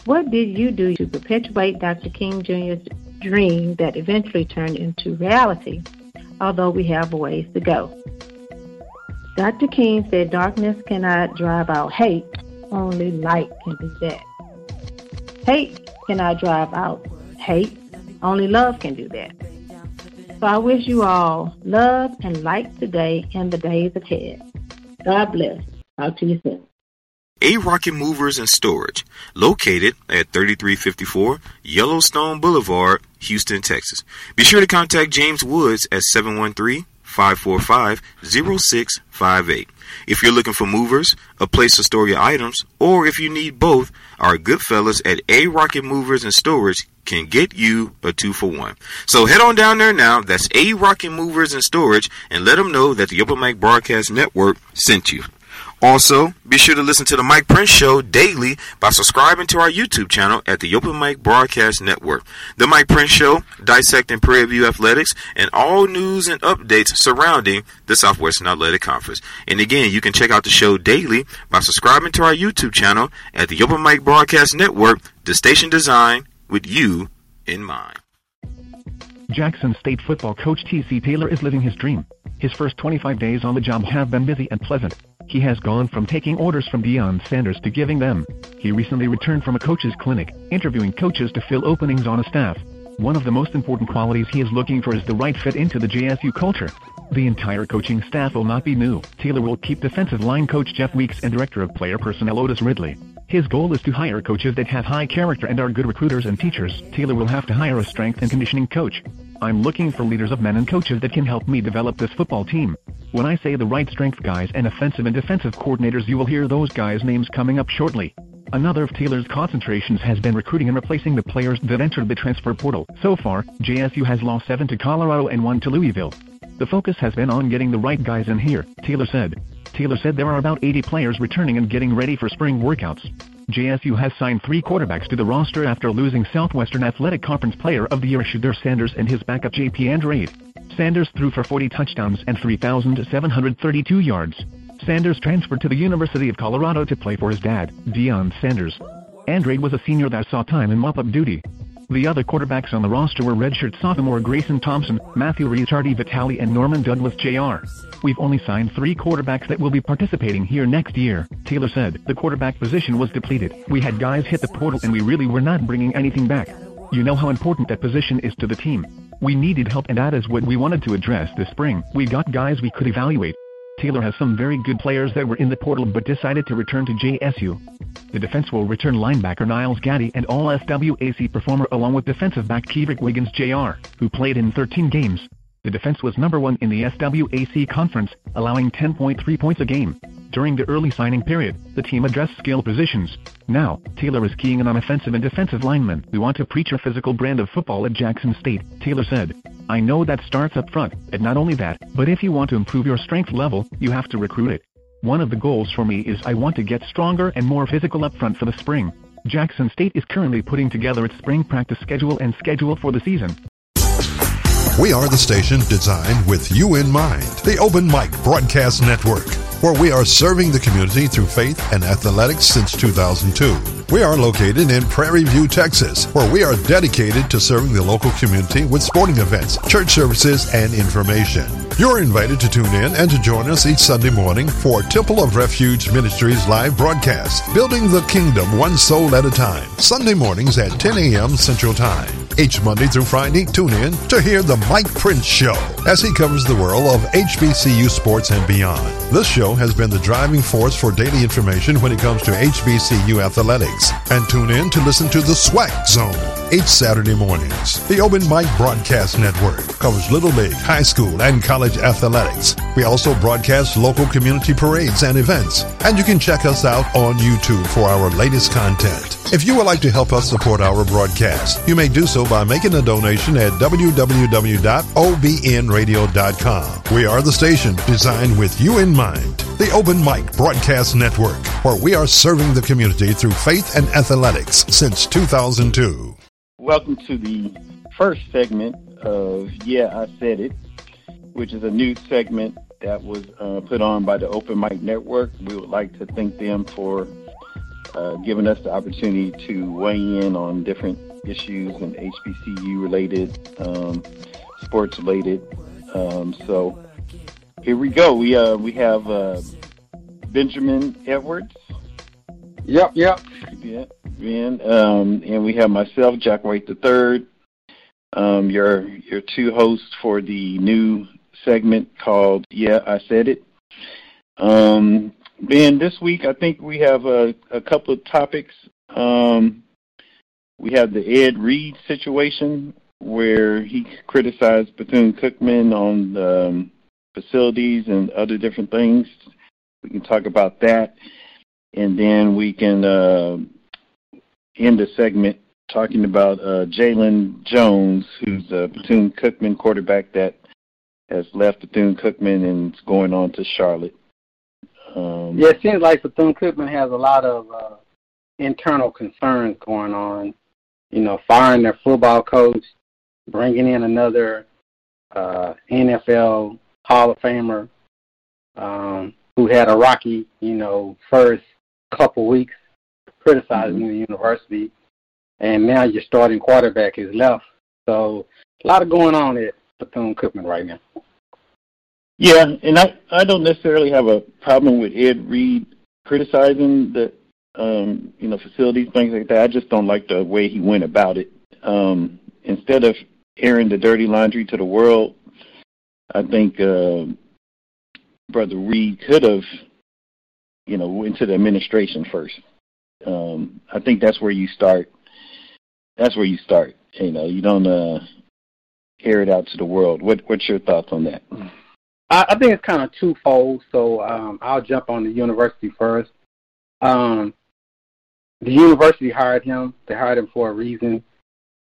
What did you do to perpetuate Dr. King Jr.'s dream that eventually turned into reality, although we have a ways to go? Dr. King said darkness cannot drive out hate, only light can do that. Hate cannot drive out hate, only love can do that. So I wish you all love and light today and the days ahead. God bless. Talk to you soon. A Rocket Movers and Storage, located at 3354 Yellowstone Boulevard, Houston, Texas. Be sure to contact James Woods at 713 545 0658. If you're looking for movers, a place to store your items, or if you need both, our good fellas at A Rocket Movers and Storage can get you a two for one. So head on down there now. That's A Rocket Movers and Storage and let them know that the Open Mic Broadcast Network sent you. Also, be sure to listen to the Mike Prince Show daily by subscribing to our YouTube channel at the Open Mic Broadcast Network. The Mike Prince Show, dissecting Prairie View athletics and all news and updates surrounding the Southwestern Athletic Conference. And again, you can check out the show daily by subscribing to our YouTube channel at the Open Mic Broadcast Network, the station designed with you in mind. Jackson State football coach T.C. Taylor is living his dream. His first 25 days on the job have been busy and pleasant. He has gone from taking orders from Deion Sanders to giving them. He recently returned from a coach's clinic, interviewing coaches to fill openings on a staff. One of the most important qualities he is looking for is the right fit into the JSU culture. The entire coaching staff will not be new. Taylor will keep defensive line coach Jeff Weeks and director of player personnel Otis Ridley. His goal is to hire coaches that have high character and are good recruiters and teachers. Taylor will have to hire a strength and conditioning coach. I'm looking for leaders of men and coaches that can help me develop this football team. When I say the right strength guys and offensive and defensive coordinators you will hear those guys' names coming up shortly. Another of Taylor's concentrations has been recruiting and replacing the players that entered the transfer portal. So far, JSU has lost 7 to Colorado and 1 to Louisville. The focus has been on getting the right guys in here, Taylor said. Taylor said there are about 80 players returning and getting ready for spring workouts. JSU has signed three quarterbacks to the roster after losing Southwestern Athletic Conference Player of the Year Shedeur Sanders and his backup JP Andrade. Sanders threw for 40 touchdowns and 3,732 yards. Sanders transferred to the University of Colorado to play for his dad, Deion Sanders. Andrade was a senior that saw time in mop-up duty. The other quarterbacks on the roster were redshirt sophomore Grayson Thompson, Matthew Ricciardi Vitale and Norman Douglas Jr. We've only signed three quarterbacks that will be participating here next year, Taylor said. The quarterback position was depleted. We had guys hit the portal and we really were not bringing anything back. You know how important that position is to the team. We needed help and that is what we wanted to address this spring. We got guys we could evaluate. Taylor has some very good players that were in the portal but decided to return to JSU. The defense will return linebacker Nyles Gaddy and all SWAC performer along with defensive back Kevrick Wiggins Jr., who played in 13 games. The defense was number one in the SWAC conference, allowing 10.3 points a game. During the early signing period, the team addressed skill positions. Now, Taylor is keying in on offensive and defensive linemen. We want to preach a physical brand of football at Jackson State, Taylor said. I know that starts up front, and not only that, but if you want to improve your strength level, you have to recruit it. One of the goals for me is I want to get stronger and more physical up front for the spring. Jackson State is currently putting together its spring practice schedule and schedule for the season. We are the station designed with you in mind. The Open Mic Broadcast Network, where we are serving the community through faith and athletics since 2002. We are located in Prairie View, Texas, where we are dedicated to serving the local community with sporting events, church services, and information. You're invited to tune in and to join us each Sunday morning for Temple of Refuge Ministries live broadcast, Building the Kingdom One Soul at a Time, Sunday mornings at 10 a.m. Central Time. Each Monday through Friday, tune in to hear The Mike Prince Show as he covers the world of HBCU sports and beyond. This show has been the driving force for daily information when it comes to HBCU athletics. And tune in to listen to The SWAC Zone each Saturday mornings. The Open Mic Broadcast Network covers Little League, high school, and college athletics. We also broadcast local community parades and events. And you can check us out on YouTube for our latest content. If you would like to help us support our broadcast, you may do so by making a donation at www.obnradio.com. We are the station designed with you in mind. The Open Mic Broadcast Network, where we are serving the community through faith and athletics since 2002. Welcome to the first segment of Yeah, I Said It, which is a new segment that was uh, put on by the Open Mic Network. We would like to thank them for uh, giving us the opportunity to weigh in on different issues and HBCU related, um, sports related. Um, so here we go. We uh, we have uh, Benjamin Edwards. Yep, yep. Yeah, Ben, um, and we have myself, Jack White the third. Um, your your two hosts for the new segment called "Yeah, I Said It." Um, Ben, this week I think we have a, a couple of topics. Um, we have the Ed Reed situation where he criticized Bethune Cookman on the um, facilities and other different things. We can talk about that, and then we can uh, end the segment talking about uh, Jalen Jones, who's a Bethune Cookman quarterback that has left Bethune Cookman and is going on to Charlotte. Um, yeah, it seems like Bethune Cookman has a lot of uh, internal concerns going on. You know, firing their football coach, bringing in another uh, NFL Hall of Famer um, who had a rocky, you know, first couple weeks criticizing mm-hmm. the university, and now your starting quarterback is left. So a lot of going on at Bethune Cookman right now. Yeah, and I I don't necessarily have a problem with Ed Reed criticizing the um, you know facilities things like that. I just don't like the way he went about it. Um, instead of airing the dirty laundry to the world, I think uh, Brother Reed could have you know went to the administration first um, I think that's where you start. That's where you start. You know, you don't uh, air it out to the world. What What's your thoughts on that? I, I think it's kind of twofold. So um, I'll jump on the university first. Um, the university hired him. They hired him for a reason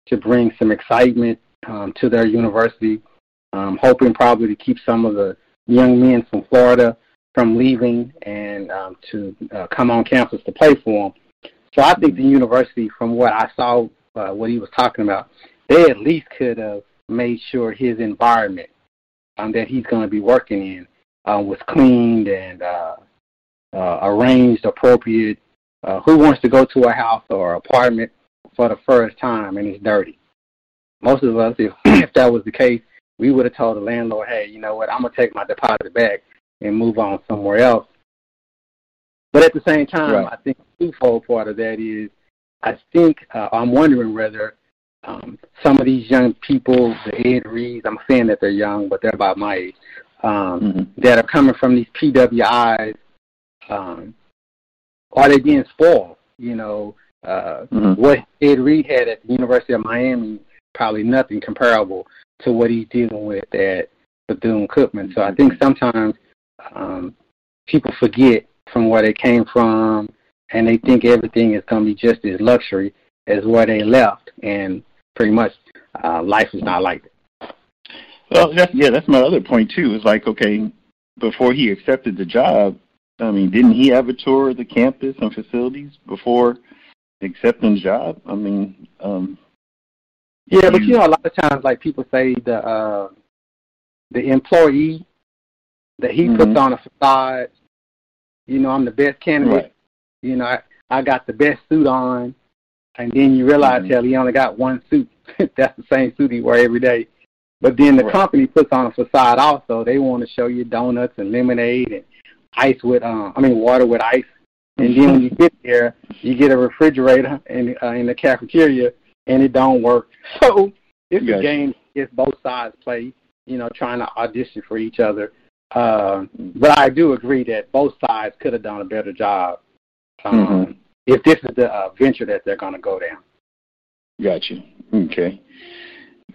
to bring some excitement um, to their university, um, hoping probably to keep some of the young men from Florida from leaving and um, to uh, come on campus to play for them. So I think the university, from what I saw, uh, what he was talking about, they at least could have made sure his environment um, that he's going to be working in uh, was cleaned and uh, uh, arranged appropriate. Uh, who wants to go to a house or apartment for the first time and it's dirty? Most of us, if, if that was the case, we would have told the landlord, hey, you know what, I'm going to take my deposit back and move on somewhere else. But at the same time, right. I think twofold part of that is I think uh, I'm wondering whether um, some of these young people, the Ed Reeds, I'm saying that they're young, but they're about my age, um, mm-hmm. that are coming from these PWIs, um, are they being spoiled? You know, uh, mm-hmm. what Ed Reed had at the University of Miami, probably nothing comparable to what he's dealing with at Bethune Cookman. So I think sometimes um, people forget from where they came from, and they think everything is going to be just as luxury as where they left, and pretty much uh, life is not like that. Well, that's, yeah, that's my other point too. It's like okay, before he accepted the job, I mean, didn't he have a tour of the campus and facilities before accepting the job? I mean, um, yeah, but you know, a lot of times, like people say, the uh, the employee that he mm-hmm. puts on a facade. You know, I'm the best candidate. Right. You know, I, I got the best suit on, and then you realize, mm-hmm. hell, he only got one suit. That's the same suit he wear every day. But then the right. company puts on a facade also. They want to show you donuts and lemonade and ice with, um, I mean, water with ice. And then when you get there, you get a refrigerator in uh, in the cafeteria, and it don't work. So it's yes. a game. It's both sides play. You know, trying to audition for each other. Uh, but I do agree that both sides could have done a better job um, mm-hmm. if this is the uh, venture that they're going to go down. Got you. Okay.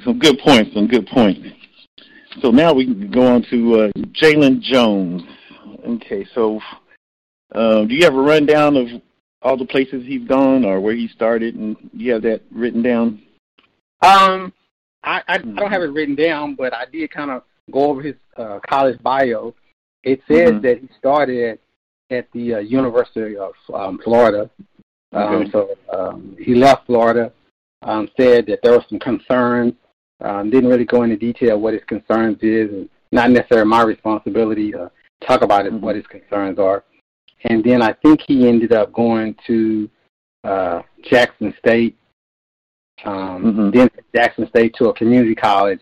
Some good points. Some good points. So now we can go on to uh, Jalen Jones. Okay, so uh, do you have a rundown of all the places he's gone or where he started, and do you have that written down? Um, I, I, I don't have it written down, but I did kind of go over his uh, college bio, it says mm-hmm. that he started at, the uh, University of um, Florida. Um, okay. So um, he left Florida, um, said that there were some concerns. Um, didn't really go into detail what his concerns is, and not necessarily my responsibility to talk about it, mm-hmm. what his concerns are. And then I think he ended up going to uh, Jackson State, um, mm-hmm. then Jackson State to a community college,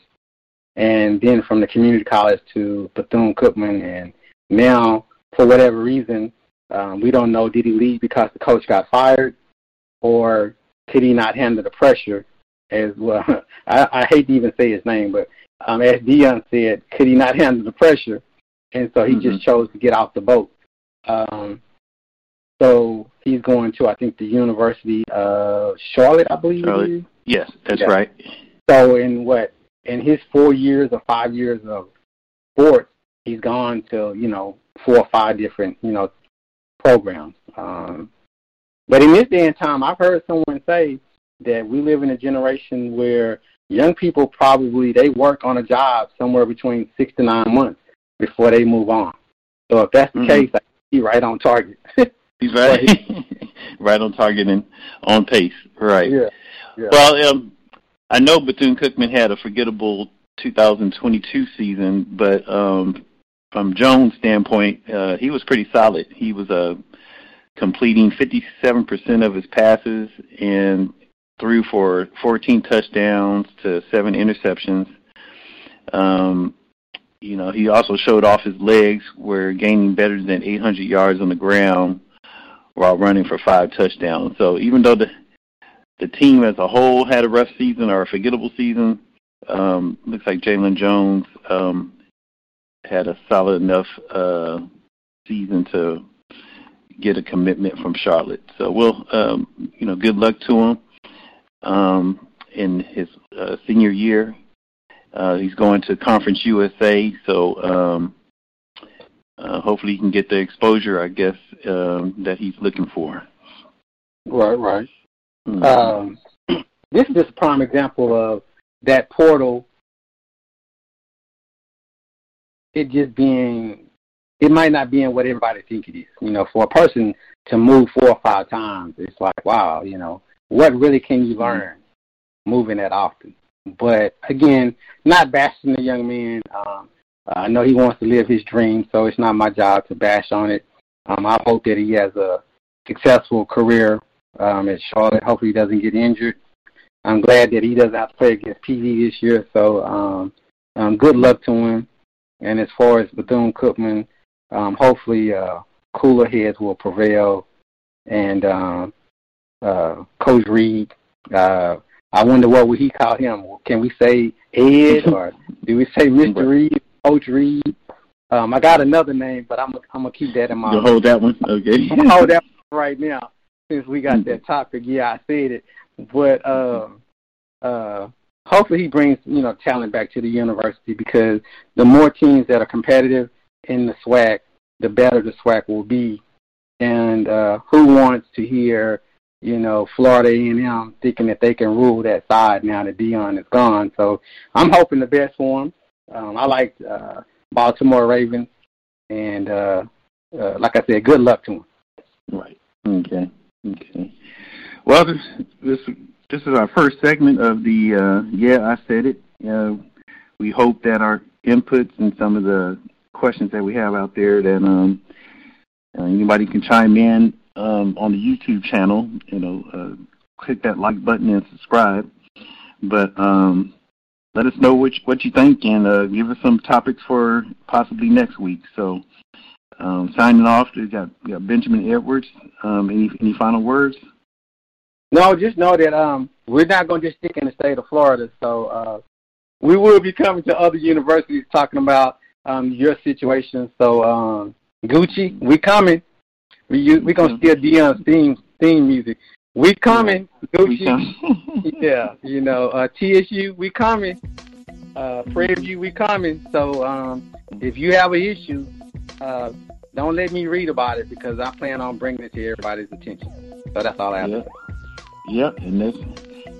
and then from the community college to Bethune Cookman, and now for whatever reason, um, we don't know did he leave because the coach got fired, or could he not handle the pressure? As well, I, I hate to even say his name, but um, as Deion said, could he not handle the pressure? And so he mm-hmm. just chose to get off the boat. Um, so he's going to, I think, the University of Charlotte, I believe. Charlotte. Yes, that's yeah. right. So in what in his four years or five years of sports, he's gone to you know four or five different you know programs. Um, but in this day and time, I've heard someone say that we live in a generation where young people probably they work on a job somewhere between six to nine months before they move on. So if that's the mm-hmm. case, he's right on target. he's right, right on target and on pace. Right. Yeah. yeah. Well, um, I know Bethune Cookman had a forgettable 2022 season, but um, from Jones' standpoint, uh, he was pretty solid. He was uh, completing 57% of his passes and threw for 14 touchdowns to seven interceptions. Um, you know, he also showed off his legs, were gaining better than 800 yards on the ground while running for five touchdowns. So even though the the team as a whole had a rough season or a forgettable season. Um, looks like Jalen Jones um, had a solid enough uh, season to get a commitment from Charlotte. So we'll, um, you know, good luck to him um, in his uh, senior year. Uh, he's going to Conference USA, so um, uh, hopefully he can get the exposure, I guess, um, that he's looking for. Right, right. Mm-hmm. Um, this is just a prime example of that portal. It just being, it might not be in what everybody think it is. You know, for a person to move four or five times, it's like, wow, you know, what really can you learn moving that often? But again, not bashing the young man. Um, I know he wants to live his dream, so it's not my job to bash on it. Um, I hope that he has a successful career um, at Charlotte. Hopefully, he doesn't get injured. I'm glad that he doesn't have to play against PV this year. So, um, um, good luck to him. And as far as Bethune Cookman, um, hopefully, uh, cooler heads will prevail. And um, uh, Coach Reed, uh, I wonder what would he call him? Can we say Ed or do we say Mr. Reed, Coach Reed? Um, I got another name, but I'm I'm gonna keep that in mind. You hold that one, okay? I'm hold that one right now since we got that topic. Yeah, I said it, but uh, uh, hopefully he brings you know talent back to the university because the more teams that are competitive in the SWAC, the better the SWAC will be. And uh, who wants to hear you know, Florida A&M thinking that they can rule that side now that Deion is gone. So I'm hoping the best for him. Um, I like uh, Baltimore Ravens, and uh, uh, like I said, good luck to him. Right. Okay. Okay. Well, this this this is our first segment of the uh, yeah I said it. Uh, we hope that our inputs and some of the questions that we have out there that um, uh, anybody can chime in um, on the YouTube channel. You know, uh, click that like button and subscribe. But um, let us know what you, what you think and uh, give us some topics for possibly next week. So, um, signing off, we got, we got Benjamin Edwards. Um, any any final words? No, just know that um, we're not going to just stick in the state of Florida. So uh, we will be coming to other universities talking about um, your situation. So um, Gucci, we coming. We we gonna steal Deion's theme theme music. We coming, Gucci. yeah, you know, uh, TSU, we coming. Uh, Prairie View, we coming. So um, if you have an issue, uh, don't let me read about it because I plan on bringing it to everybody's attention. So that's all I have yep. to say. Yep, and that's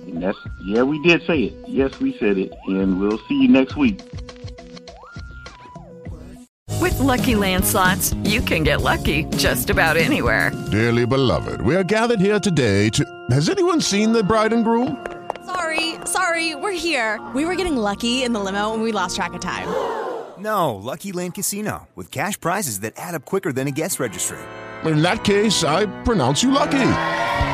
and that's yeah, we did say it. Yes, we said it, and we'll see you next week. With Lucky Land slots, you can get lucky just about anywhere. Dearly beloved, we are gathered here today to. Has anyone seen the bride and groom? Sorry, sorry, we're here. We were getting lucky in the limo and we lost track of time. No, Lucky Land Casino, with cash prizes that add up quicker than a guest registry. In that case, I pronounce you lucky.